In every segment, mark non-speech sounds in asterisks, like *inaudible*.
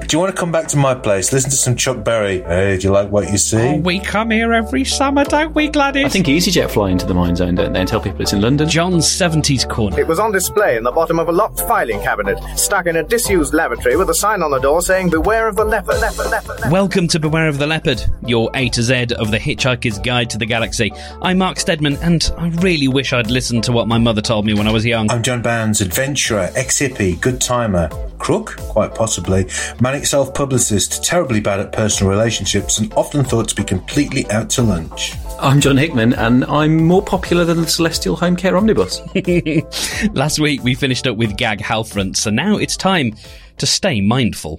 Do you want to come back to my place? Listen to some Chuck Berry. Hey, do you like what you see? Oh, we come here every summer, don't we, Gladys? I think EasyJet fly into the Mine Zone, don't they, and tell people it's in London? John's 70s corner. It was on display in the bottom of a locked filing cabinet, stuck in a disused lavatory with a sign on the door saying, Beware of the leopard, leopard, leopard, leopard. Welcome to Beware of the Leopard, your A to Z of the Hitchhiker's Guide to the Galaxy. I'm Mark Stedman, and I really wish I'd listened to what my mother told me when I was young. I'm John Bounds, adventurer, ex hippie, good timer, crook, quite possibly, manic self publicist, terribly bad at personal relationships, and often thought to be completely out to lunch. I'm John Hickman, and I'm more popular than the Celestial Home Care Omnibus. *laughs* Last week we finished up with Gag Halfrunt, so now it's time to stay mindful.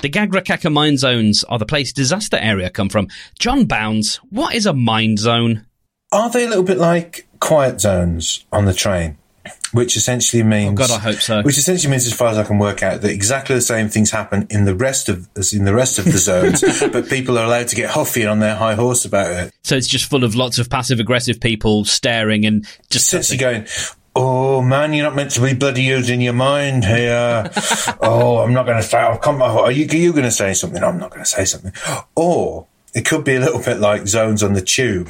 The Gagrakacka mine zones are the place disaster area come from. John Bounds, what is a mine zone? Are they a little bit like quiet zones on the train? Which essentially means, Oh, God, I hope so. Which essentially means, as far as I can work out, that exactly the same things happen in the rest of as in the rest of the zones, *laughs* but people are allowed to get huffy on their high horse about it. So it's just full of lots of passive aggressive people staring and just Essentially going, "Oh man, you're not meant to be bloody using your mind here." *laughs* oh, I'm not going to say. I've come on, are you? Are you going to say something? I'm not going to say something. Or it could be a little bit like zones on the tube,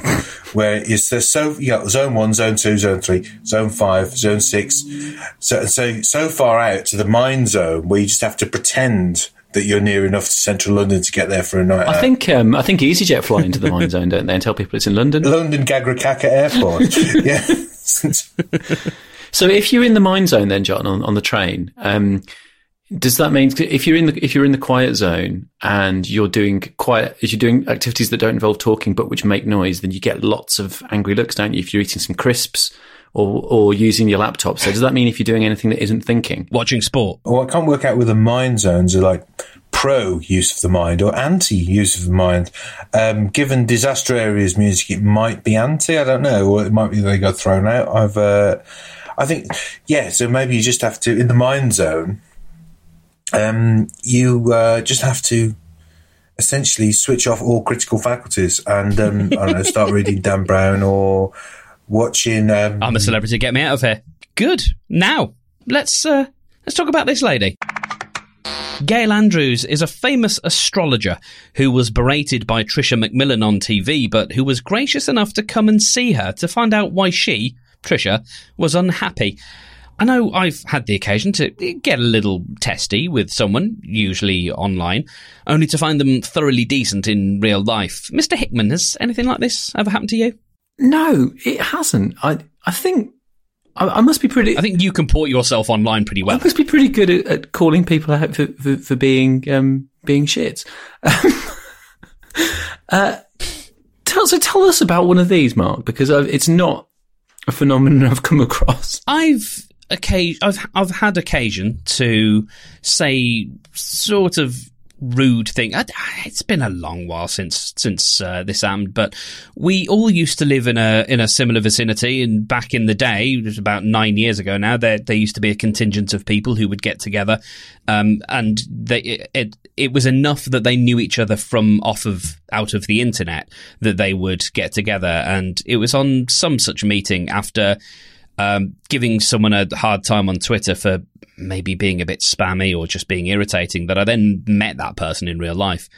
where it's there's so you got zone one, zone two, zone three, zone five, zone six, so so so far out to the mine zone where you just have to pretend that you're near enough to central London to get there for a night. I out. think um, I think EasyJet fly into the Mine Zone, don't they, and tell people it's in London? London Gagrakacka Airport. *laughs* yeah. So if you're in the Mine Zone, then John, on, on the train, um, does that mean if you're in the if you're in the quiet zone and you're doing quiet, if you're doing activities that don't involve talking but which make noise, then you get lots of angry looks, don't you? If you're eating some crisps or or using your laptop, so does that mean if you're doing anything that isn't thinking? watching sport. Well, I can't work out whether mind zones are like pro use of the mind or anti use of the mind. Um, given disaster areas music, it might be anti. I don't know, or it might be they got thrown out. I've, uh, I think, yeah. So maybe you just have to in the mind zone. Um, you uh, just have to essentially switch off all critical faculties and um, I don't know, start reading Dan Brown or watching. Um, I'm a celebrity. Get me out of here. Good. Now let's uh, let's talk about this lady. Gail Andrews is a famous astrologer who was berated by Tricia McMillan on TV, but who was gracious enough to come and see her to find out why she, Tricia, was unhappy. I know I've had the occasion to get a little testy with someone, usually online, only to find them thoroughly decent in real life. Mr. Hickman, has anything like this ever happened to you? No, it hasn't. I I think I, I must be pretty. I think you comport yourself online pretty well. I must be pretty good at, at calling people out for, for, for being um, being shits. *laughs* uh, tell so tell us about one of these, Mark, because it's not a phenomenon I've come across. I've occasion, I've I've had occasion to say sort of rude thing. I, it's been a long while since since uh, this happened, but we all used to live in a in a similar vicinity. And back in the day, it was about nine years ago now, there there used to be a contingent of people who would get together, um, and they it, it it was enough that they knew each other from off of out of the internet that they would get together, and it was on some such meeting after um, giving someone a hard time on Twitter for maybe being a bit spammy or just being irritating that I then met that person in real life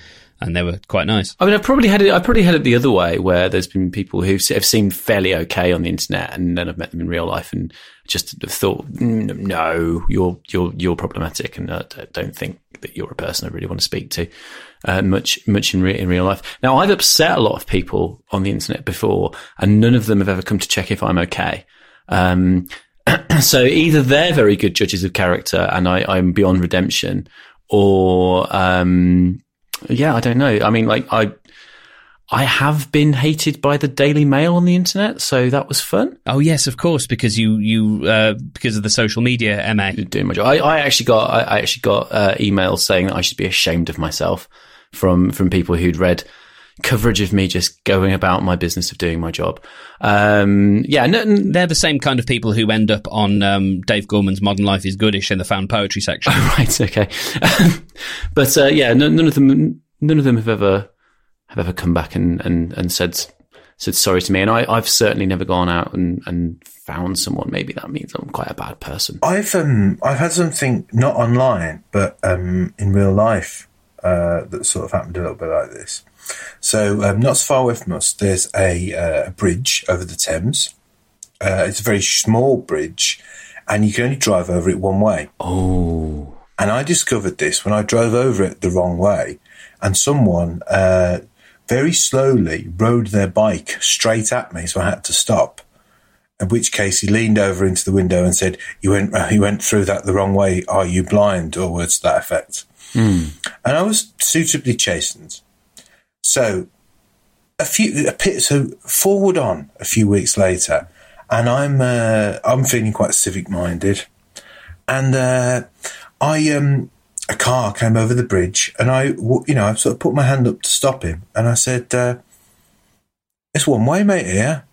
and they were quite nice. I mean, I've probably had it. I've probably had it the other way, where there's been people who have seemed fairly okay on the internet, and then I've met them in real life, and just thought, "Mm, no, you're you're you're problematic, and I don't think that you're a person I really want to speak to uh, much much in, re- in real life. Now, I've upset a lot of people on the internet before, and none of them have ever come to check if I'm okay. Um, *clears throat* so either they're very good judges of character, and I, I'm beyond redemption, or um, yeah, I don't know. I mean, like I, I have been hated by the Daily Mail on the internet, so that was fun. Oh yes, of course, because you you uh, because of the social media, ma. Doing my job, I, I actually got I, I actually got uh, emails saying that I should be ashamed of myself from from people who'd read coverage of me just going about my business of doing my job. Um, yeah, no, n- They're the same kind of people who end up on um, Dave Gorman's Modern Life is Goodish in the found poetry section. Oh, *laughs* right, okay. *laughs* but uh, yeah, no, none of them none of them have ever have ever come back and and, and said said sorry to me. And I, I've certainly never gone out and, and found someone. Maybe that means I'm quite a bad person. I've um I've had something not online but um in real life uh, that sort of happened a little bit like this. So um, not so far away from us, there's a, uh, a bridge over the Thames. Uh, it's a very small bridge, and you can only drive over it one way. Oh, And I discovered this when I drove over it the wrong way, and someone uh, very slowly rode their bike straight at me, so I had to stop. In which case, he leaned over into the window and said, "You went, you went through that the wrong way. Are you blind?" or words to that effect. And I was suitably chastened. So, a few, so forward on a few weeks later, and I'm, uh, I'm feeling quite civic minded, and uh, I, um, a car came over the bridge, and I you know, I sort of put my hand up to stop him, and I said, uh, "It's one way, mate, here,"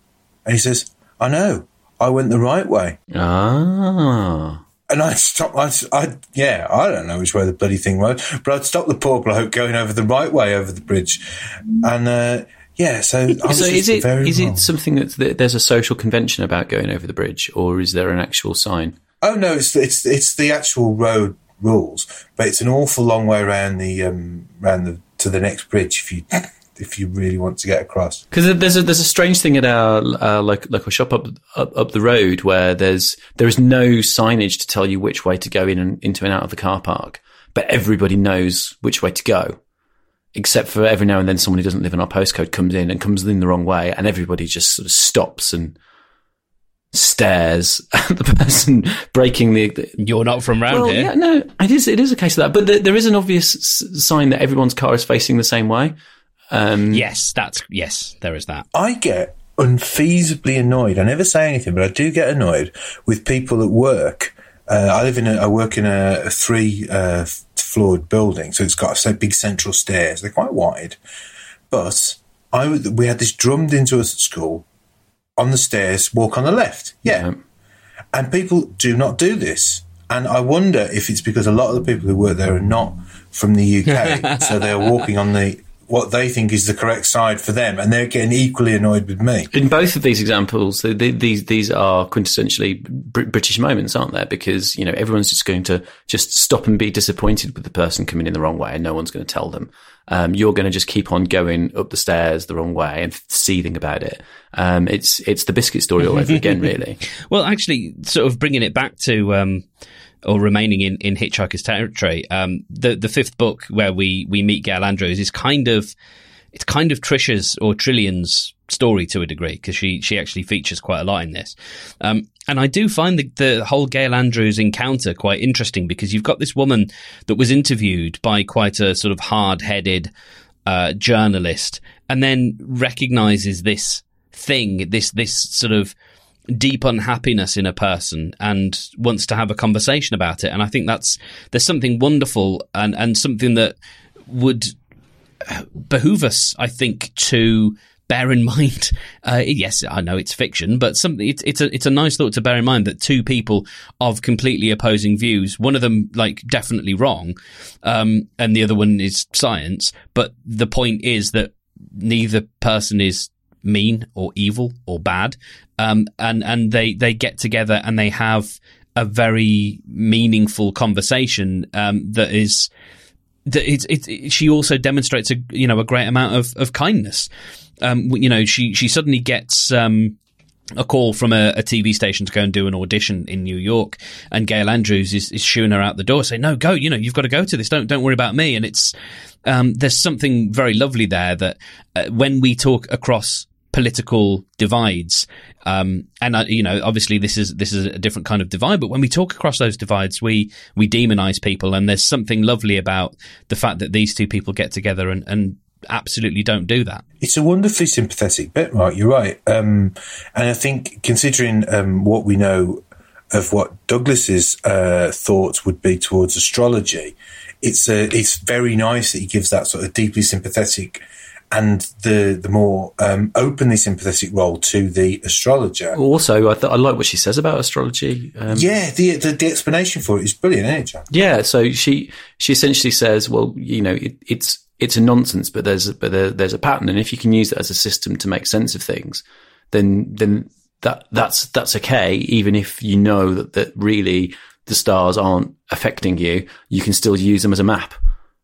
and he says, "I know, I went the right way." ah, And I stopped. I, I, yeah, I don't know which way the bloody thing was, but I'd stop the poor bloke going over the right way over the bridge, and uh, yeah. So, I was so is it very is wrong. it something that that there's a social convention about going over the bridge, or is there an actual sign? Oh no, it's it's it's the actual road rules, but it's an awful long way around the um around the to the next bridge if you if you really want to get across. Because there's a there's a strange thing at our uh, like local shop up, up up the road where there's there is no signage to tell you which way to go in and into and out of the car park, but everybody knows which way to go, except for every now and then someone who doesn't live in our postcode comes in and comes in the wrong way, and everybody just sort of stops and stares *laughs* at the person breaking the, the You're not from round well, here. yeah, no, it is. It is a case of that, but there, there is an obvious s- sign that everyone's car is facing the same way. Um, Yes, that's yes. There is that. I get unfeasibly annoyed. I never say anything, but I do get annoyed with people at work. Uh, I live in a, I work in a, a three uh, floored building, so it's got a big central stairs. They're quite wide, but I we had this drummed into us at school. On the stairs, walk on the left. Yeah, and people do not do this. And I wonder if it's because a lot of the people who work there are not from the UK, *laughs* so they're walking on the what they think is the correct side for them, and they're getting equally annoyed with me. In both of these examples, the, the, these these are quintessentially Br- British moments, aren't there? Because you know everyone's just going to just stop and be disappointed with the person coming in the wrong way, and no one's going to tell them. Um, you're going to just keep on going up the stairs the wrong way and seething about it. Um, it's it's the biscuit story all over *laughs* again, really. Well, actually, sort of bringing it back to, um, or remaining in, in Hitchhiker's territory, um, the the fifth book where we we meet Gail Andrews is kind of it's kind of Tricia's or Trillian's story to a degree because she she actually features quite a lot in this. Um, and I do find the, the whole Gail Andrews encounter quite interesting because you've got this woman that was interviewed by quite a sort of hard headed uh, journalist and then recognizes this thing, this this sort of deep unhappiness in a person and wants to have a conversation about it. And I think that's there's something wonderful and and something that would behoove us, I think, to bear in *laughs* mind. Uh, yes, I know it's fiction, but something it's it's a it's a nice thought to bear in mind that two people of completely opposing views, one of them like definitely wrong, um, and the other one is science. But the point is that neither person is mean or evil or bad, um, and and they they get together and they have a very meaningful conversation um, that is that it's it, it, she also demonstrates a you know a great amount of, of kindness. Um, you know, she she suddenly gets um, a call from a, a, TV station to go and do an audition in New York, and Gail Andrews is, is shooing her out the door, saying, "No, go! You know, you've got to go to this. Don't don't worry about me." And it's um, there's something very lovely there that uh, when we talk across political divides, um, and uh, you know, obviously this is this is a different kind of divide. But when we talk across those divides, we we demonize people, and there's something lovely about the fact that these two people get together and and absolutely don't do that. It's a wonderfully sympathetic bit, Mark. You're right, um, and I think considering um, what we know of what Douglas's uh, thoughts would be towards astrology, it's uh, it's very nice that he gives that sort of deeply sympathetic and the the more um, openly sympathetic role to the astrologer. Also, I, th- I like what she says about astrology. Um, yeah, the, the, the explanation for it is brilliant, isn't it, John? Yeah, so she she essentially says, well, you know, it, it's it's a nonsense, but there's but there, there's a pattern, and if you can use it as a system to make sense of things, then then that that's that's okay. Even if you know that that really the stars aren't affecting you, you can still use them as a map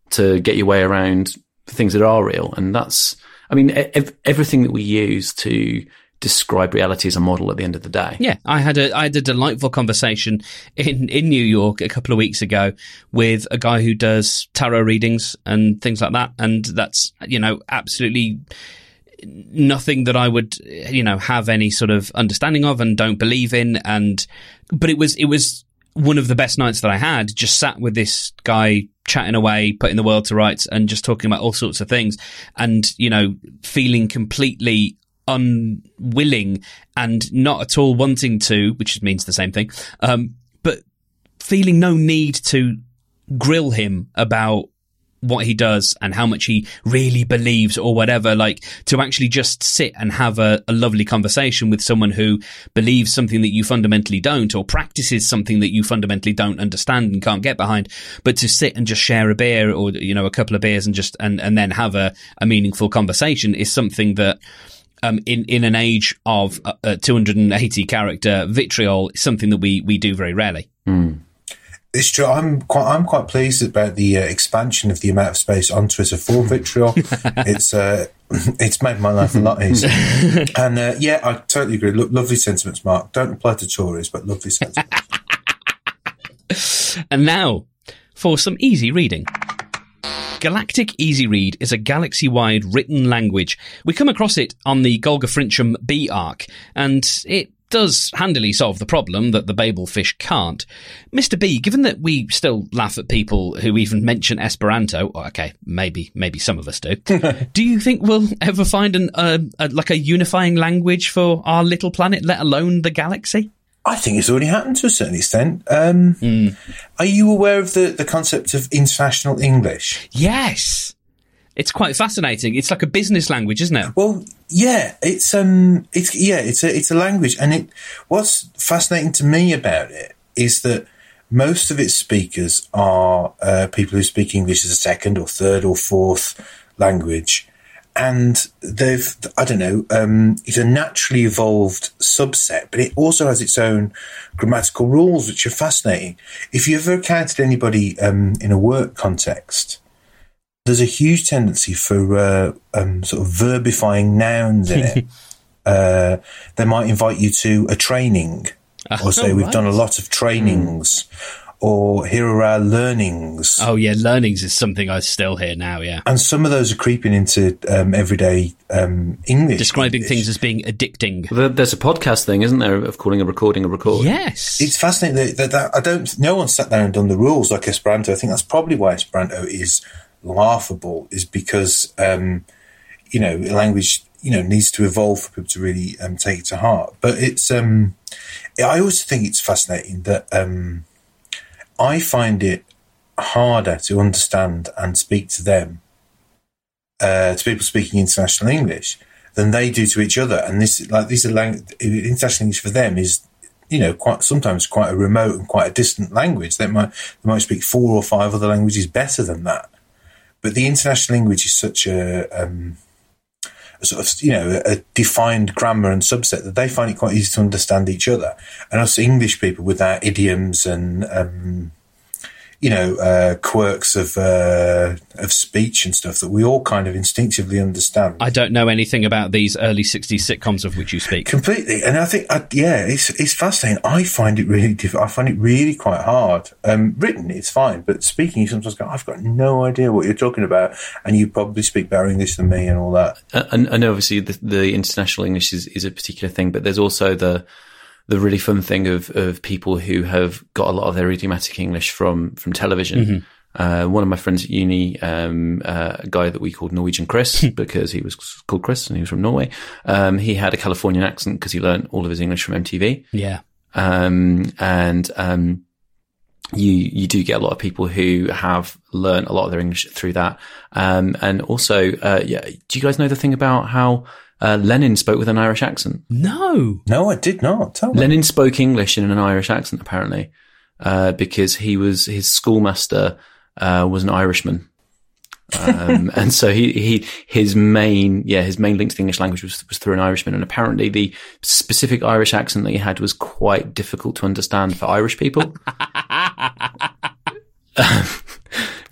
to get your way around things that are real, and that's I mean ev- everything that we use to describe reality as a model at the end of the day. Yeah, I had a I had a delightful conversation in in New York a couple of weeks ago with a guy who does tarot readings and things like that, and that's you know absolutely nothing that I would you know have any sort of understanding of and don't believe in, and but it was it was one of the best nights that I had. Just sat with this guy chatting away, putting the world to rights, and just talking about all sorts of things, and you know feeling completely unwilling and not at all wanting to, which means the same thing, um, but feeling no need to grill him about what he does and how much he really believes or whatever, like to actually just sit and have a, a, lovely conversation with someone who believes something that you fundamentally don't or practices something that you fundamentally don't understand and can't get behind, but to sit and just share a beer or, you know, a couple of beers and just, and, and then have a, a meaningful conversation is something that, um, in in an age of uh, 280 character vitriol, is something that we we do very rarely. Mm. It's true. I'm quite. I'm quite pleased about the uh, expansion of the amount of space on Twitter for *laughs* vitriol. it's uh, *laughs* it's made my life a lot *laughs* easier. and uh, yeah, I totally agree. Lo- lovely sentiments, Mark. Don't apply to Tories, but lovely sentiments. and now for some easy reading. Galactic Easy Read is a galaxy wide written language. We come across it on the Golgafrincham B Ark, and it does handily solve the problem that the Babel fish can't. Mr. B, given that we still laugh at people who even mention Esperanto, okay, maybe maybe some of us do. *laughs* do you think we'll ever find an uh, a, like a unifying language for our little planet, let alone the galaxy? I think it's already happened to a certain extent. Um, mm. Are you aware of the, the concept of international English? Yes. It's quite fascinating. It's like a business language, isn't it? Well, yeah, it's um, it's yeah, it's a it's a language, and it. What's fascinating to me about it is that most of its speakers are uh, people who speak English as a second or third or fourth language, and they've I don't know um, it's a naturally evolved subset, but it also has its own grammatical rules, which are fascinating. If you ever encountered anybody um, in a work context, there's a huge tendency for uh, um, sort of verbifying nouns in it. *laughs* uh, they might invite you to a training, or say oh, we've right. done a lot of trainings. Mm or here are our learnings. Oh yeah, learnings is something I still hear now. Yeah, and some of those are creeping into um, everyday um, English, describing English. things as being addicting. There's a podcast thing, isn't there, of calling a recording a record? Yes, it's fascinating that, that, that I don't. No one sat down and done the rules like Esperanto. I think that's probably why Esperanto is laughable, is because um, you know language you know needs to evolve for people to really um, take it to heart. But it's um, I always think it's fascinating that. Um, I find it harder to understand and speak to them, uh, to people speaking international English, than they do to each other. And this, like, these are lang- international English for them is, you know, quite sometimes quite a remote and quite a distant language. They might they might speak four or five other languages better than that, but the international language is such a um, a sort of you know a defined grammar and subset that they find it quite easy to understand each other, and us English people with our idioms and um, you know uh, quirks of uh, of speech and stuff that we all kind of instinctively understand. I don't know anything about these early '60s sitcoms of which you speak completely, and I think I, yeah, it's it's fascinating. I find it really diff- I find it really quite hard. Um, written, it's fine, but speaking, you sometimes go, I've got no idea what you're talking about, and you probably speak better English than me and all that. Uh, and, and obviously, the, the international English is, is a particular thing, but there's also the the really fun thing of of people who have got a lot of their idiomatic English from from television. Mm-hmm. Uh, one of my friends at uni, um, uh, a guy that we called Norwegian Chris *laughs* because he was called Chris and he was from Norway. Um, he had a Californian accent because he learned all of his English from MTV. Yeah. Um, and, um, you, you do get a lot of people who have learned a lot of their English through that. Um, and also, uh, yeah, do you guys know the thing about how, uh, Lenin spoke with an Irish accent? No. No, I did not. Tell me. Lenin spoke English in an Irish accent, apparently, uh, because he was, his schoolmaster, uh, was an Irishman. um, *laughs* and so he, he, his main, yeah, his main link to the English language was, was through an Irishman. And apparently the specific Irish accent that he had was quite difficult to understand for Irish people. *laughs*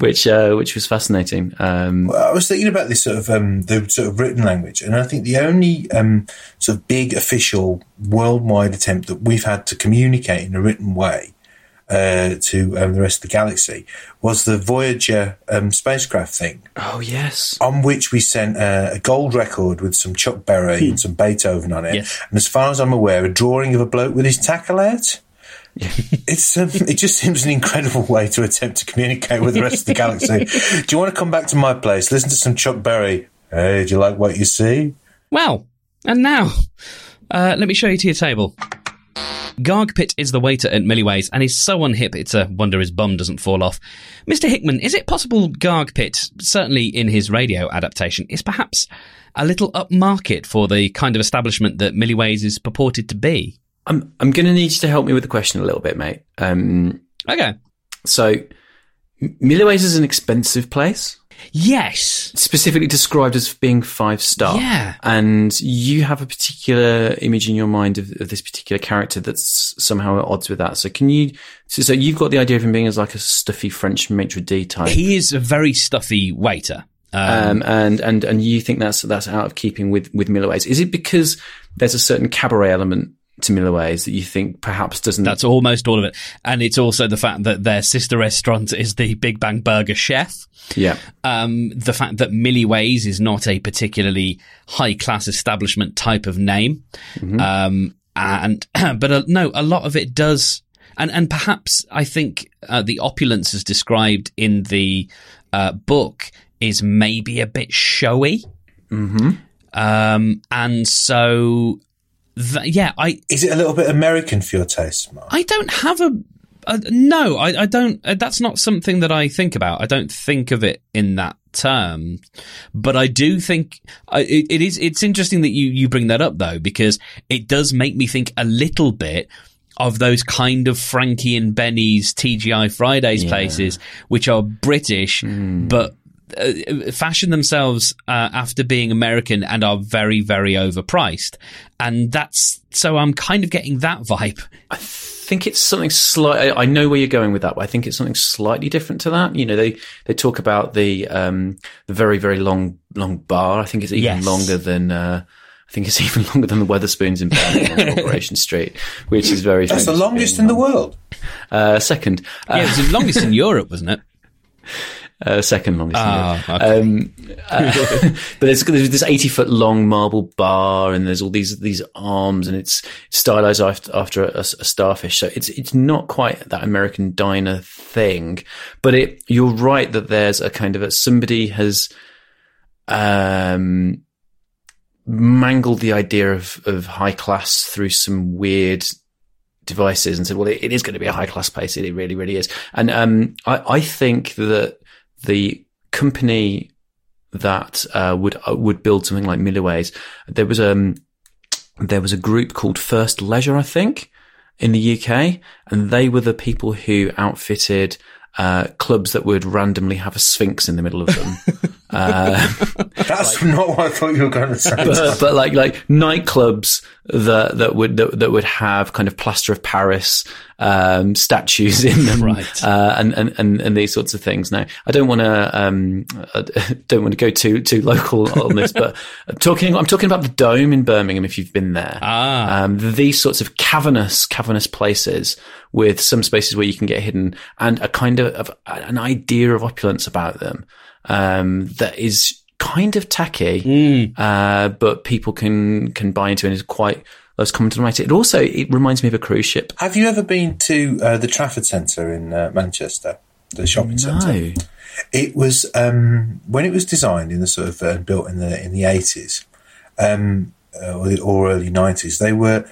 which, uh, which was fascinating. Um, Well, I was thinking about this sort of um, the sort of written language, and I think the only um, sort of big official worldwide attempt that we've had to communicate in a written way uh, to um, the rest of the galaxy was the Voyager um, spacecraft thing, oh, yes. on which we sent uh, a gold record with some Chuck Berry and some Beethoven on it, Yes. and as far as I'm aware, a drawing of a bloke with his tackle out. *laughs* It's um, it just seems an incredible way to attempt to communicate with the rest of the galaxy. Do you want to come back to my place, listen to some Chuck Berry? Hey, do you like what you see? Well, and now, uh, let me show you to your table. Garkbit is the waiter at Milliways and he's so unhip it's a wonder his bum doesn't fall off. Mr. Hickman, is it possible Garkbit, certainly in his radio adaptation, is perhaps a little upmarket for the kind of establishment that Milliways is purported to be? I'm, I'm going to need you to help me with the question a little bit, mate. Um, Okay. so, M- Milliways is an expensive place, Yes. specifically described as being five star. Yeah. And you have a particular image in your mind of, of this particular character that's somehow at odds with that. So can you, so, so you've got the idea of him being as like a stuffy French maitre d' type. He is a very stuffy waiter. Um, um, and, and, and you think that's, that's out of keeping with, with Milliways. Is it because there's a certain cabaret element to Milliways that you think perhaps doesn't, That's almost all of it. And it's also the fact that their sister restaurant is the Big Bang Burger Chef. yeah. Um, the fact that Milliways is not a particularly high class establishment type of name. Um, and, *clears throat* but uh, no, a lot of it does. And, and perhaps I think, uh, the opulence as described in the, uh, book is maybe a bit showy. Mm-hmm. Um, and so, th- yeah, I, Is it a little bit American for your taste, Mark? I don't have a. Uh, no, I, I don't. Uh, that's not something that I think about. I don't think of it in that term, but I do think I, it, it is. It's interesting that you you bring that up though, because it does make me think a little bit of those kind of Frankie and Benny's TGI Fridays places, which are British, but uh, fashion themselves uh, after being American and are very, very overpriced. And that's so I'm kind of getting that vibe. I think it's something slight. I know where you're going with that, but I think it's something slightly different to that. You know, they, they talk about the, um, the very, very long, long bar. I think it's even Yes. longer than, uh, I think it's *laughs* even longer than the Wetherspoons in Birmingham on *laughs* Operation Street, which is very That's the longest in the world. Uh, second, uh, Yeah, it was the longest in *laughs* Europe, wasn't it? Uh, second longest. Ah, okay. Um, uh, *laughs* but there's, there's this 80 foot long marble bar and there's all these, these arms and it's stylized after, after a, a starfish. So it's, it's not quite that American diner thing, but it, you're right that there's a kind of a, somebody has, um, mangled the idea of, of high class through some weird devices and said, well, it, it is going to be a high class place. It, it really, really is. And, um, I, I think that the company that, uh, would, uh, would build something like Milliways, there was, um, there was a group called First Leisure, I think, in the UK, and they were the people who outfitted, uh, clubs that would randomly have a sphinx in the middle of them. *laughs* *laughs* That's not what I thought you were going to say. but, but like like nightclubs that that would that, that would have kind of plaster of Paris um, statues in them, Right. Uh, and, and and and these sorts of things. Now, I don't want to um, *laughs* don't want to go too too local on this, but I'm talking I'm talking about the Dome in Birmingham. If you've been there, Ah. um, these sorts of cavernous cavernous places with some spaces where you can get hidden and a kind of, of an idea of opulence about them um, that is kind of tacky, uh, but people can can buy into and is quite those common denominator. It also it reminds me of a cruise ship. Have you ever been to uh, the Trafford Centre in uh, Manchester, the shopping centre? No, It was um, when it was designed in the sort of uh, built in the in the eighties um, uh, or, early nineties. They were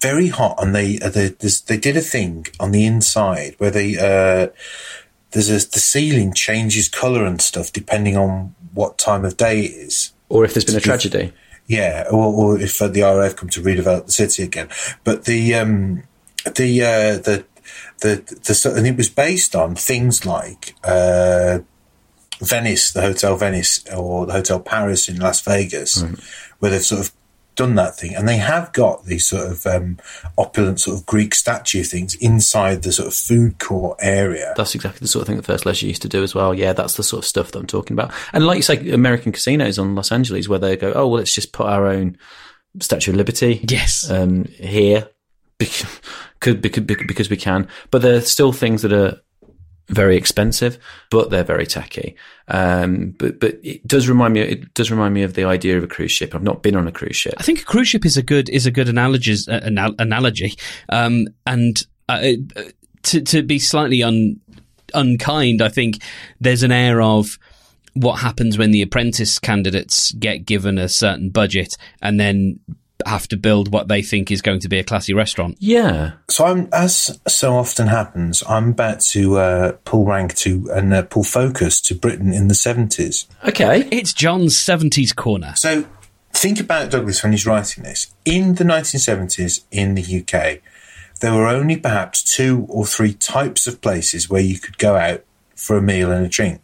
very hot, and they uh, they, they did a thing on the inside where they uh, there's a, the ceiling changes colour and stuff depending on what time of day it is. or if there's been a tragedy. Yeah, or, or if uh, the RAF come to redevelop the city again. But the um, the uh, the the the and it was based on things like uh, Venice, the Hotel Venice, or the Hotel Paris in Las Vegas, where they've sort of done that thing, and they have got these sort of um, opulent sort of Greek statue things inside the sort of food court area. That's exactly the sort of thing that First Leisure used to do as well. Yeah, that's the sort of stuff that I'm talking about. And like you say, American casinos on Los Angeles, where they go, oh, well, let's just put our own Statue of Liberty Yes. um, here because, *laughs* because, because we can. But there are still things that are very expensive, but they're very tacky. Um, but but it does remind me. It does remind me of the idea of a cruise ship. I've not been on a cruise ship. I think a cruise ship is a good is a good analogy. Uh, anal- analogy, um, and uh, uh, to to be slightly un, unkind, I think there's an air of what happens when the apprentice candidates get given a certain budget and then have to build what they think is going to be a classy restaurant. Yeah, So I'm, as so often happens, I'm about to uh, pull rank to and uh, pull focus to Britain in the 70s. okay. It's John's 70s corner. So think about Douglas when he's writing this. In the 1970s in the UK, there were only perhaps two or three types of places where you could go out for a meal and a drink.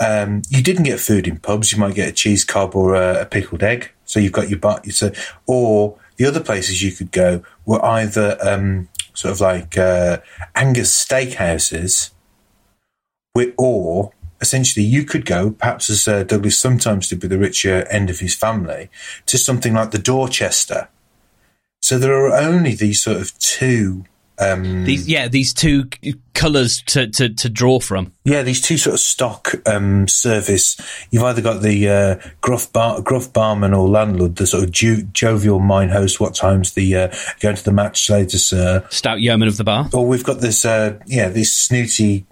Um, you didn't get food in pubs. You might get a cheese cob or a, a pickled egg. So you've got your butt. So, or the other places you could go were either um, sort of like uh, Angus steakhouses, or essentially you could go, perhaps as uh, Douglas sometimes did with the richer end of his family, to something like the Dorchester. So there are only these sort of two. Um, These, yeah, these two colours to, to, to draw from. yeah, these two sort of stock um, service. You've either got the uh, gruff bar, gruff barman or landlord, the sort of jo- jovial mine host. What time's the uh, going to the match later, sir? Stout yeoman of the bar. Or we've got this, uh, yeah, this snooty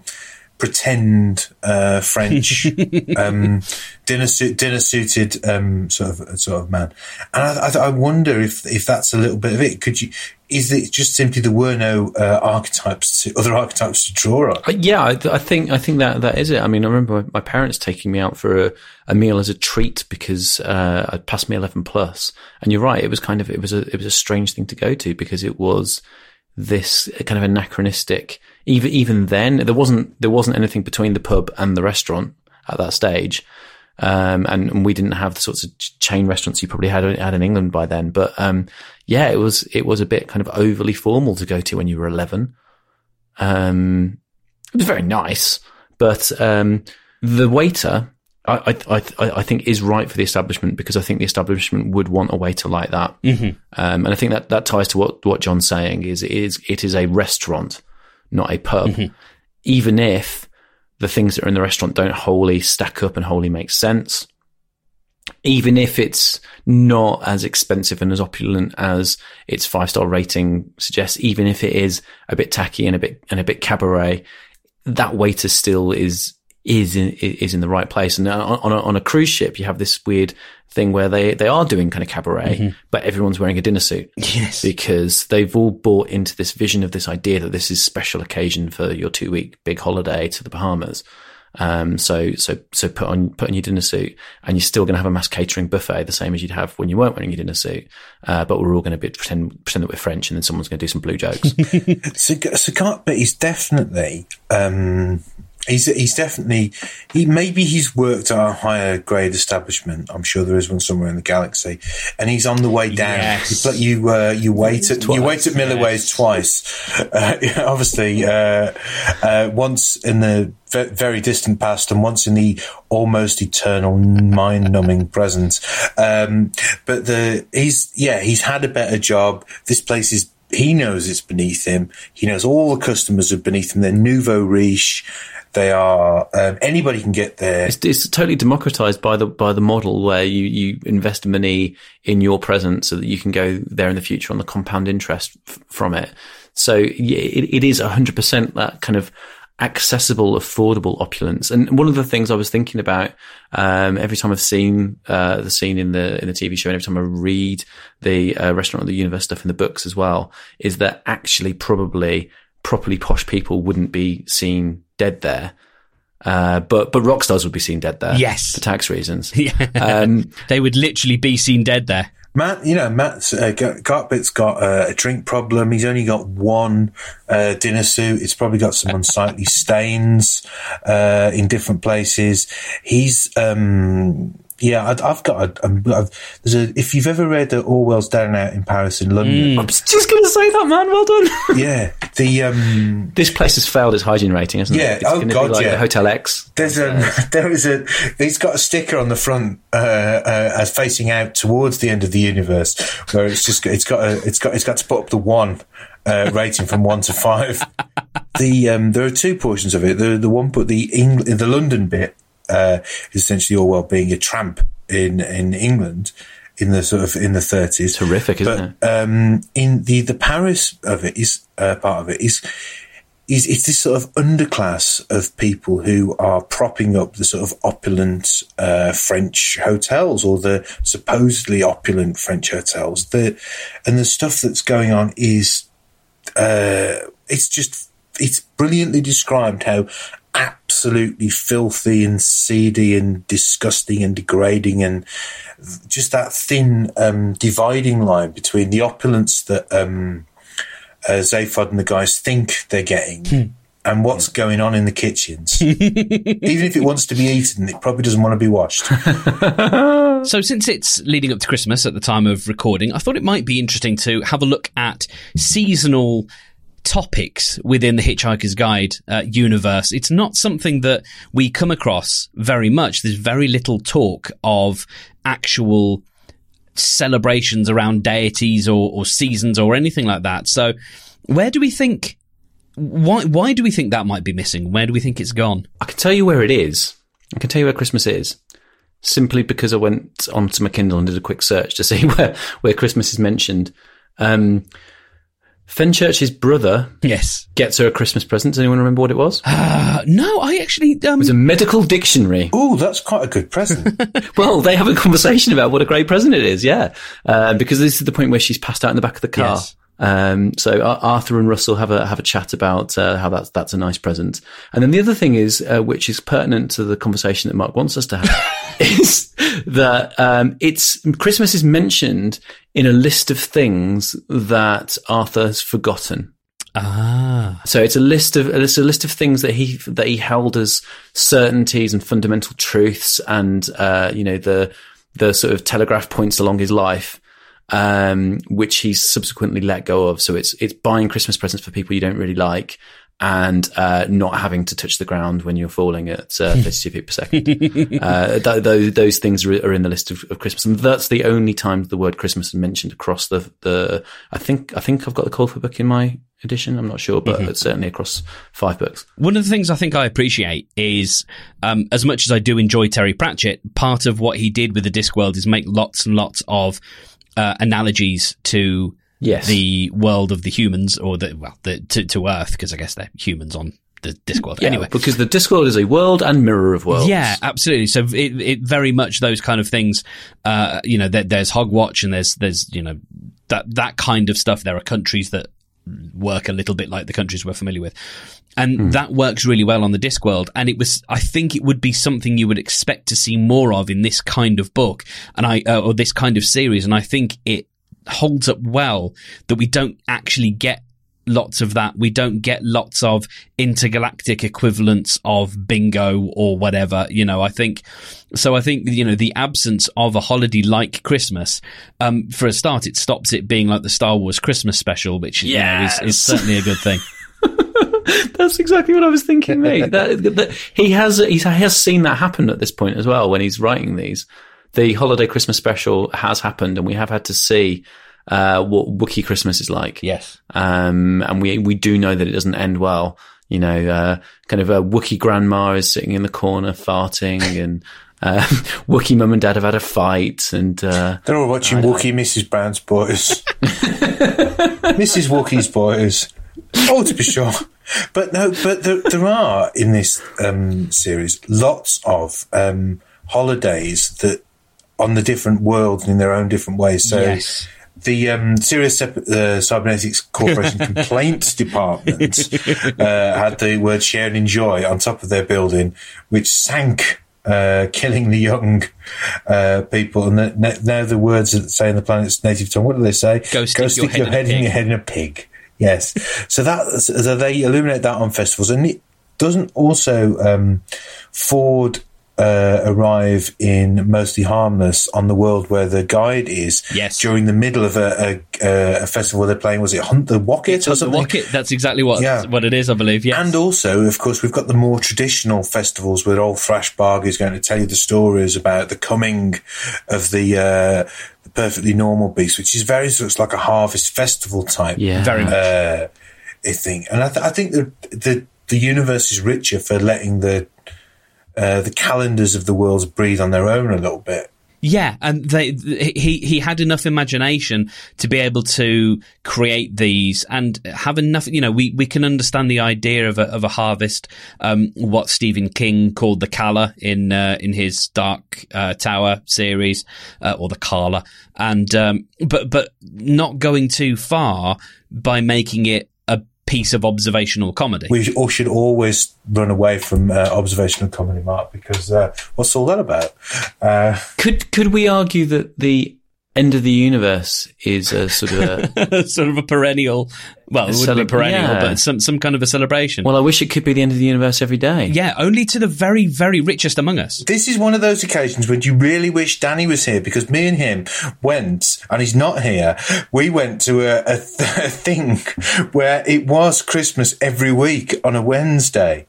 pretend uh, French *laughs* um, dinner suit, dinner suited um, sort of sort of man. And I, I, I wonder if if that's a little bit of it. Could you? Is it just simply there were no uh, archetypes, to, other archetypes to draw on? Uh, Yeah, I, I think I think that that is it. I mean, I remember my, my parents taking me out for a, a meal as a treat because uh, I'd passed me eleven plus, and you're right. It was kind of it was a it was a strange thing to go to because it was this kind of anachronistic. Even even then, there wasn't there wasn't anything between the pub and the restaurant at that stage. Um, and, and we didn't have the sorts of chain restaurants you probably had had in England by then. But um, yeah, it was it was a bit kind of overly formal to go to when you were eleven. Um, it was very nice, but um, the waiter, I, I, I, I think, is right for the establishment because I think the establishment would want a waiter like that. Mm-hmm. Um, and I think that that ties to what what John's saying is it is it is a restaurant, not a pub. Even if the things that are in the restaurant don't wholly stack up and wholly make sense, even if it's not as expensive and as opulent as its five star rating suggests, even if it is a bit tacky and a bit and a bit cabaret, that waiter still is is in, is in the right place. And on on a, on a cruise ship, you have this weird thing where they they are doing kind of cabaret, but everyone's wearing a dinner suit. Yes. because they've all bought into this vision of this idea that this is special occasion for your two week big holiday to the Bahamas. Um, so, so, so put on, put on your dinner suit and you're still going to have a mass catering buffet, the same as you'd have when you weren't wearing your dinner suit. Uh, but we're all going to be pretend, pretend that we're French and then someone's going to do some blue jokes. *laughs* So, so but he's definitely, um, he's he's definitely, he maybe he's worked at a higher grade establishment. I'm sure there is one somewhere in the galaxy, and he's on the way down. Yes. But you uh, you wait at you wait at Milliways twice. Uh, *laughs* obviously, uh, uh, once in the ve- very distant past and once in the almost eternal mind numbing present. Um, but the he's yeah he's had a better job. This place is he knows it's beneath him. He knows all the customers are beneath him. They're nouveau riche. They are um, anybody can get there. it's, it's totally democratized by the by the model where you you invest money in your present so that you can go there in the future on the compound interest f- from it. So it, it is hundred percent that kind of accessible, affordable opulence. And one of the things I was thinking about um, every time I've seen uh, the scene in the in the TV show, and every time I read the uh, restaurant of the universe stuff in the books as well, is that actually probably properly posh people wouldn't be seen dead there. Uh, but but rock stars would be seen dead there, Yes. for tax reasons. *laughs* Yeah. Um, they would literally be seen dead there. Matt, you know, Matt's uh, Garkbit's got uh, a drink problem. He's only got one uh, dinner suit. It's probably got some unsightly stains uh, in different places. He's um, yeah, I, have got. A, I've, there's a. If you've ever read uh, Orwell's Down and Out in Paris in London, mm. I'm just going to say that, man. Well done. *laughs* yeah, the um, this place has failed its hygiene rating, hasn't yeah, it? Yeah, oh god, like yeah. The Hotel X. There's a *laughs* there is a. He's got a sticker on the front uh, uh, as facing out towards the end of the universe, where it's just it's got a it's got it's got to put up the one uh, rating from one to five. *laughs* The um, there are two portions of it. The the one put the Eng- the London bit uh, essentially Orwell being a tramp in in England in the sort of in the thirties. Terrific, isn't but, it? Um, in the the Paris of it is uh, part of it is. Is, it's this sort of underclass of people who are propping up the sort of opulent uh, French hotels or the supposedly opulent French hotels. The and the stuff that's going on is uh, it's just it's brilliantly described how absolutely filthy and seedy and disgusting and degrading and just that thin um, dividing line between the opulence that um, uh, Zaphod and the guys think they're getting hmm. and what's going on in the kitchens. *laughs* Even if it wants to be eaten, it probably doesn't want to be washed. *laughs* so, since it's leading up to Christmas at the time of recording, I thought it might be interesting to have a look at seasonal topics within the Hitchhiker's Guide uh, universe. It's not something that we come across very much. There's very little talk of actual celebrations around deities or, or seasons or anything like that. So, where do we think? Why why do we think that might be missing? Where do we think it's gone? I can tell you where it is. I can tell you where Christmas is. Simply because I went onto my Kindle and did a quick search to *laughs* see where, where Christmas is mentioned. Um, Fenchurch's brother yes gets her a Christmas present. Does anyone remember what it was? Uh, no, I actually. Um... It was a medical dictionary. Oh, that's quite a good present. *laughs* well, they have a conversation about what a great present it is, yeah. Uh, because this is the point where she's passed out in the back of the car. Yes. Um, so Arthur and Russell have a have a chat about uh, how that's that's a nice present, and then the other thing is, uh, which is pertinent to the conversation that Mark wants us to have, *laughs* is that um, it's Christmas is mentioned in a list of things that Arthur has forgotten. Ah. So it's a list of it's a list of things that he that he held as certainties and fundamental truths, and uh, you know the the sort of telegraph points along his life um, which he's subsequently let go of. So it's it's buying Christmas presents for people you don't really like, and uh, not having to touch the ground when you're falling at uh, 32 feet per second. *laughs* uh, th- th- those things are, are, in the list of, of, Christmas, and that's the only time the word Christmas is mentioned across the the. I think I think I've got the Colfer book in my edition. I'm not sure, but mm-hmm. certainly across five books. One of the things I think I appreciate is, um, as much as I do enjoy Terry Pratchett, part of what he did with the Discworld is make lots and lots of uh, analogies to yes. the world of the humans or the well the, to, to Earth because I guess they're humans on the Discworld. Yeah, anyway, because the Discworld is a world and mirror of worlds. Yeah, absolutely. So it, it very much those kind of things. Uh, you know, there, there's Hogswatch and there's there's you know that that kind of stuff. There are countries that work a little bit like the countries we're familiar with. And mm. that works really well on the Discworld. And it was, I think it would be something you would expect to see more of in this kind of book and I, uh, or this kind of series. And I think it holds up well that we don't actually get lots of that. We don't get lots of intergalactic equivalents of bingo or whatever. You know, I think so. I think you know the absence of a holiday like Christmas. Um, for a start, it stops it being like the Star Wars Christmas special, which yes. you know, is, is certainly a good thing. *laughs* That's exactly what I was thinking, mate. *laughs* that, that, he has he has seen that happen at this point as well when he's writing these. The holiday Christmas special has happened, and we have had to see uh, what Wookiee Christmas is like. Yes, um, and we we do know that it doesn't end well. You know, uh, kind of a Wookiee grandma is sitting in the corner farting, *laughs* and uh, *laughs* Wookiee mum and dad have had a fight, and uh, they're all watching Wookiee Mrs. Brown's Boys, *laughs* Mrs. Wookiee's Boys. Oh, to be sure. But no, but there, there are in this um, series lots of um, holidays that on the different worlds in their own different ways. So yes. the um, Sirius uh, Cybernetics Corporation *laughs* Complaints Department uh, had the word "share and enjoy" on top of their building, which sank uh, killing the young uh, people. And the, now the words that say in the planet's native tongue, what do they say? Go stick your head in a head in pig. your head in a pig. Yes. so that so they illuminate that on festivals, and it doesn't also um, Ford. Uh, arrive in mostly harmless on the world where the guide is. Yes. During the middle of a, a, a festival they're playing, was it Hunt the Wocket or The something? Wocket, that's exactly what Yeah. what it is, I believe. Yes. And also, of course, we've got the more traditional festivals where old Thrashbarg is going to tell you the stories about the coming of the, uh, the perfectly normal beast, which is very of like a harvest festival type Yeah. Very much. uh, a thing. And I, th- I think the, the the universe is richer for letting the uh, the calendars of the worlds breathe on their own a little bit. Yeah, and they he he had enough imagination to be able to create these and have enough. You know, we, we can understand the idea of a of a harvest. Um, what Stephen King called the Kala in uh, in his Dark uh, Tower series, uh, or the Kala, and um, but but not going too far by making it piece of observational comedy. We all should always run away from uh, observational comedy, Mark, because uh, what's all that about? Uh, Could could we argue that the end of the universe is a sort of a *laughs* sort of a perennial. Well, it A wouldn't be celeb- perennial, yeah. but some some kind of a celebration. well? I wish it could be the end of the universe every day. Yeah, only to the very, very richest among us. this is one of those occasions when you really wish Danny was here because me and him went, and he's not here. We went to a, a, th- *laughs* a thing where it was Christmas every week on a Wednesday.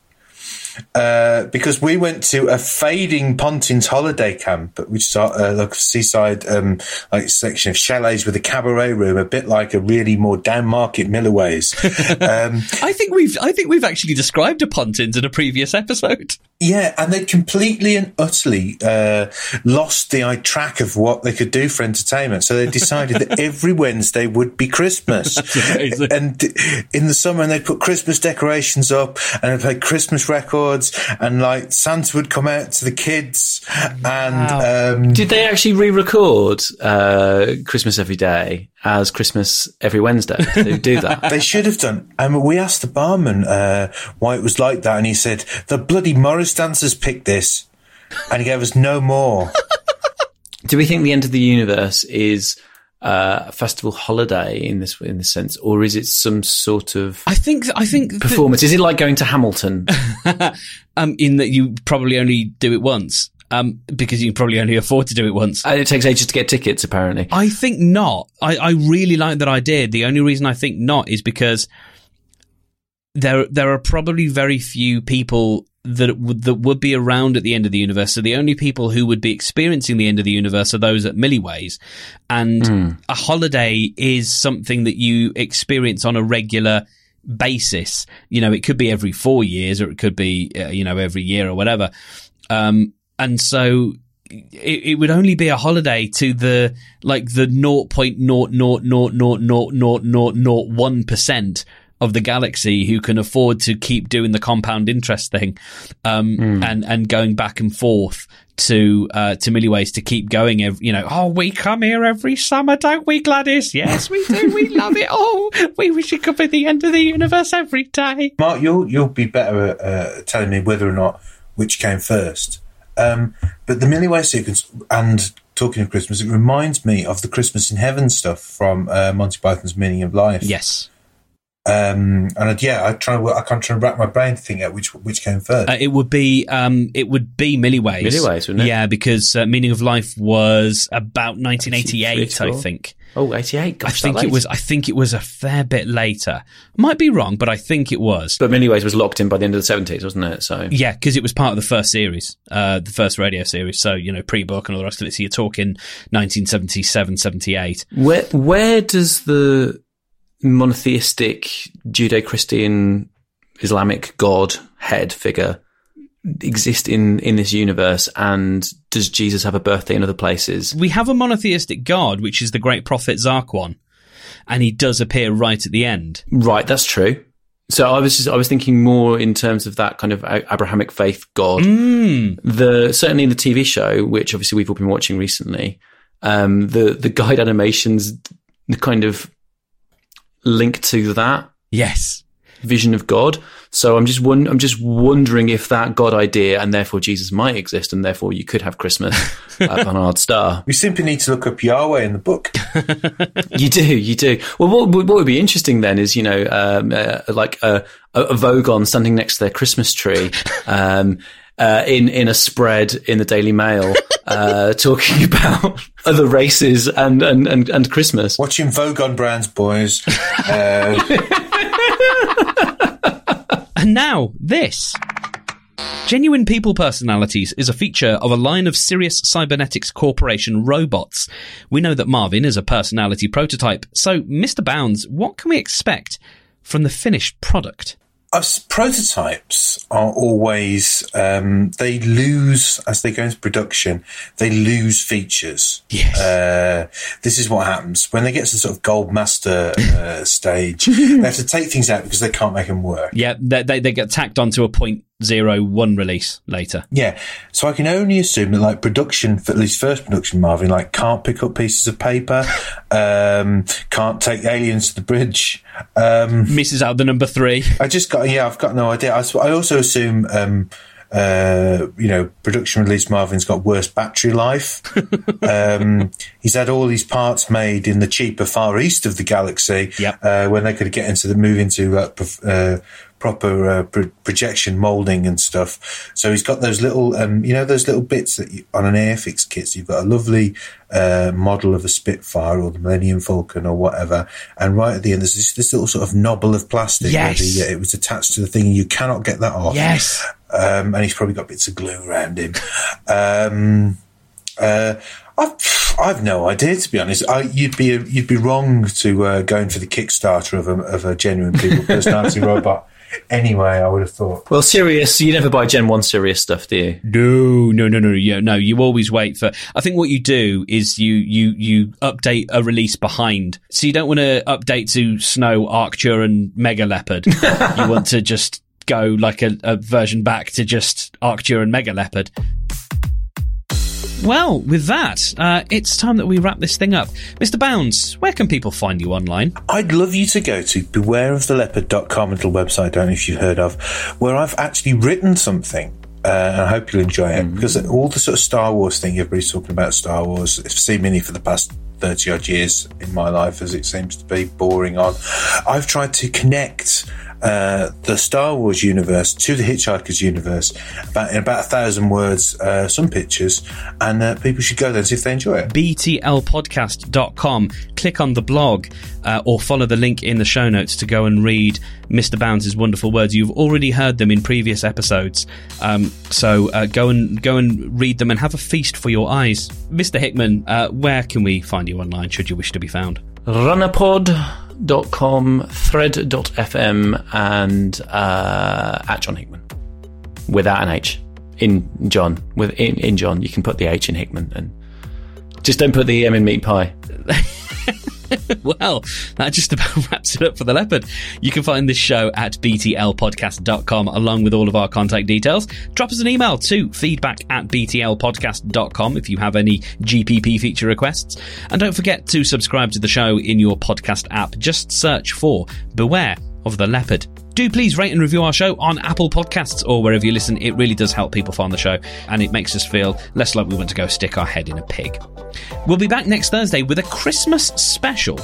Uh, because we went to a fading Pontins holiday camp, which is uh, like a seaside um, like section of chalets with a cabaret room, a bit like a really more down market Milliways. *laughs* um, I think we've, I think we've actually described a Pontins in a previous episode. Yeah, and they completely and utterly uh, lost the eye track of what they could do for entertainment. So they decided that *laughs* every Wednesday would be Christmas. *laughs* And in the summer, and they'd put Christmas decorations up and they'd play Christmas records, and like Santa would come out to the kids. And um, Did they actually re-record uh, Christmas Every Day as Christmas Every Wednesday? Did they do that? *laughs* they should have done. And we asked the barman uh, why it was like that, and he said, The bloody Morris dancers picked this. And he gave us no more. do we think the end of the universe is uh, a festival holiday in this in this sense, or is it some sort of I think, I think, that, performance? Is it like going to Hamilton? *laughs* *laughs* um, in that you probably only do it once, um, because you can probably only afford to do it once. and it takes ages to get tickets, apparently. I think not. I, I really like that idea. The only reason I think not is because there there are probably very few people that would that would be around at the end of the universe. So the only people who would be experiencing the end of the universe are those at Milliways, and a holiday is something that you experience on a regular basis. You know, it could be every four years or it could be, uh, you know, every year or whatever. Um, and so it, it, would only be a holiday to the like the 0.000000001% of the galaxy who can afford to keep doing the compound interest thing um, mm. and and going back and forth to uh, to Milliways to keep going. Every, you know, oh, we come here every summer, don't we, Gladys? Yes, we do. We *laughs* love it. Oh, we wish it could be the end of the universe every day. Mark, you'll you'll be better at uh, telling me whether or not which came first. Um, but the Milliways sequence and talking of Christmas, it reminds me of the Christmas in Heaven stuff from uh, Monty Python's Meaning of Life. Yes. Um, and I'd, yeah, I try. I can't try to wrap my brain to think out which which came first. Uh, it would be um, it would be Milliways. Milliways, wouldn't it? Yeah, because uh, Meaning of Life was about 1988, I think. Oh, 88. Gosh, I think it was. I think it was a fair bit later. Might be wrong, but I think it was. But Milliways was locked in by the end of the 70s, wasn't it? So Yeah, because it was part of the first series, uh, the first radio series. So you know, pre-book and all the rest of it. So you're talking 1977, 78. where where does the monotheistic Judeo-Christian Islamic God head figure exist in in this universe? And does Jesus have a birthday in other places? We have a monotheistic god, which is the great prophet Zarquan, and he does appear right at the end. Right, that's true. So I was just, I was thinking more in terms of that kind of Abrahamic faith God. Mm. The certainly in the TV show, which obviously we've all been watching recently, um, the the guide animations, the kind of link to that. Yes. vision of God. So I'm just won- I'm just wondering if that God idea and therefore Jesus might exist, and therefore you could have Christmas *laughs* at Barnard Star. We simply need to look up Yahweh in the book. You do, you do. Well, what, what would be interesting then is, you know, um, uh, like a, a Vogon standing next to their Christmas tree, *laughs* um, uh, in in a spread in the Daily Mail, uh, *laughs* talking about other races and and and, and Christmas. Watching Vogue on Brands, boys. Uh, And now, this. Genuine People Personalities is a feature of a line of Sirius Cybernetics Corporation robots. We know that Marvin is a personality prototype, so, Mr. Bounds, what can we expect from the finished product? Us prototypes are always um, they lose as they go into production they lose features. Yes. uh, this is what happens. When they get to the sort of gold master uh, *laughs* stage they have to take things out because they can't make them work. Yeah, they, they, they get tacked onto a point zero one release later. yeah so i can only assume that like production for at least first production marvin like can't pick up pieces of paper *laughs* um, can't take aliens to the bridge um, Misses out the number three. I just got yeah, I've got no idea. I also assume um, uh, you know production release Marvin's got worse battery life. *laughs* um, he's had all these parts made in the cheaper far east of the galaxy. Yep. Uh, when they could get into the move into uh, uh, proper uh, pro- projection molding and stuff. So he's got those little um, you know those little bits that you, on an Airfix kit. So you've got a lovely uh, model of a Spitfire or the Millennium Falcon or whatever, and right at the end there's this, this little sort of knobble of plastic. Yes. the, uh, it was attached to the thing. You cannot get that off. Yes. Um, and he's probably got bits of glue around him. Um, uh, I've, I've no idea to be honest. I, you'd be you'd be wrong to uh, go in for the Kickstarter of a, of a genuine people personality *laughs* robot. Anyway, I would have thought. Well, Sirius, you never buy Gen One Sirius stuff, do you? No, no, no, no, yeah, no. You always wait for. I think what you do is you you you update a release behind. So you don't want to update to Snow, Arcture, and Mega Leopard. *laughs* you want to just go like a, a version back to just Arcture and Mega Leopard. Well, with that, uh, it's time that we wrap this thing up. Mr. Bounds, where can people find you online? I'd love you to go to bewareoftheleopard.com, a little website, I don't know if you've heard of, where I've actually written something. Uh, and I hope you'll enjoy it because all the sort of Star Wars thing, everybody's talking about Star Wars. I've seen many for the past 30 odd years in my life, as it seems to be boring on. I've tried to connect uh, the Star Wars universe to the Hitchhiker's universe about, in about a thousand words, uh, some pictures, and uh, people should go there and see if they enjoy it. btlpodcast.com. Click on the blog uh, or follow the link in the show notes to go and read Mr. Bounds' wonderful words. You've already heard them in previous episodes, um, so uh, go and go and read them and have a feast for your eyes. Mr. Hickman, uh, where can we find you online should you wish to be found? Runnerpod.com, thread.fm, and uh, at John Hickman. Without an H. In John. With in, in John, you can put the H in Hickman and just don't put the M in meat pie. *laughs* *laughs* Well, that just about *laughs* wraps it up for the leopard. You can find this show at btlpodcast.com along with all of our contact details. Drop us an email to feedback at btlpodcast.com if you have any GPP feature requests. And don't forget to subscribe to the show in your podcast app. Just search for Beware of the Leopard. Do please rate and review our show on Apple Podcasts or wherever you listen. It really does help people find the show and it makes us feel less like we want to go stick our head in a pig. We'll be back next Thursday with a Christmas special.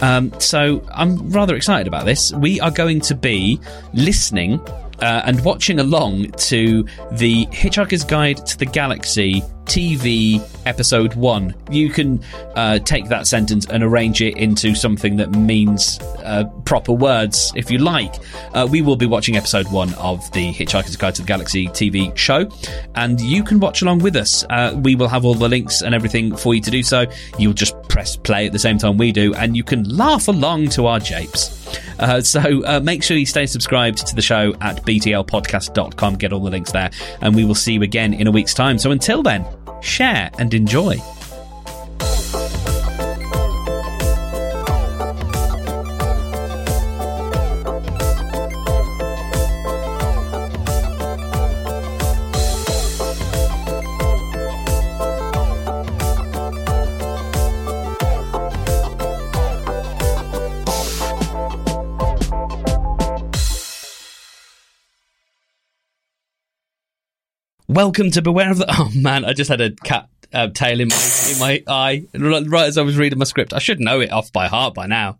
Um, so I'm rather excited about this. We are going to be listening uh, and watching along to the Hitchhiker's Guide to the Galaxy TV episode one. You can uh, take that sentence and arrange it into something that means uh, proper words if you like. Uh, we will be watching episode one of the Hitchhiker's Guide to the Galaxy TV show, and you can watch along with us. Uh, we will have all the links and everything for you to do so. You'll just press play at the same time we do, and you can laugh along to our japes. Uh, so uh, make sure you stay subscribed to the show at btlpodcast.com. Get all the links there, and we will see you again in a week's time. So until then, share and enjoy. Welcome to Beware of the. *laughs* Oh man, I just had a cat uh, tail in my in my eye right as I was reading my script. I should know it off by heart by now.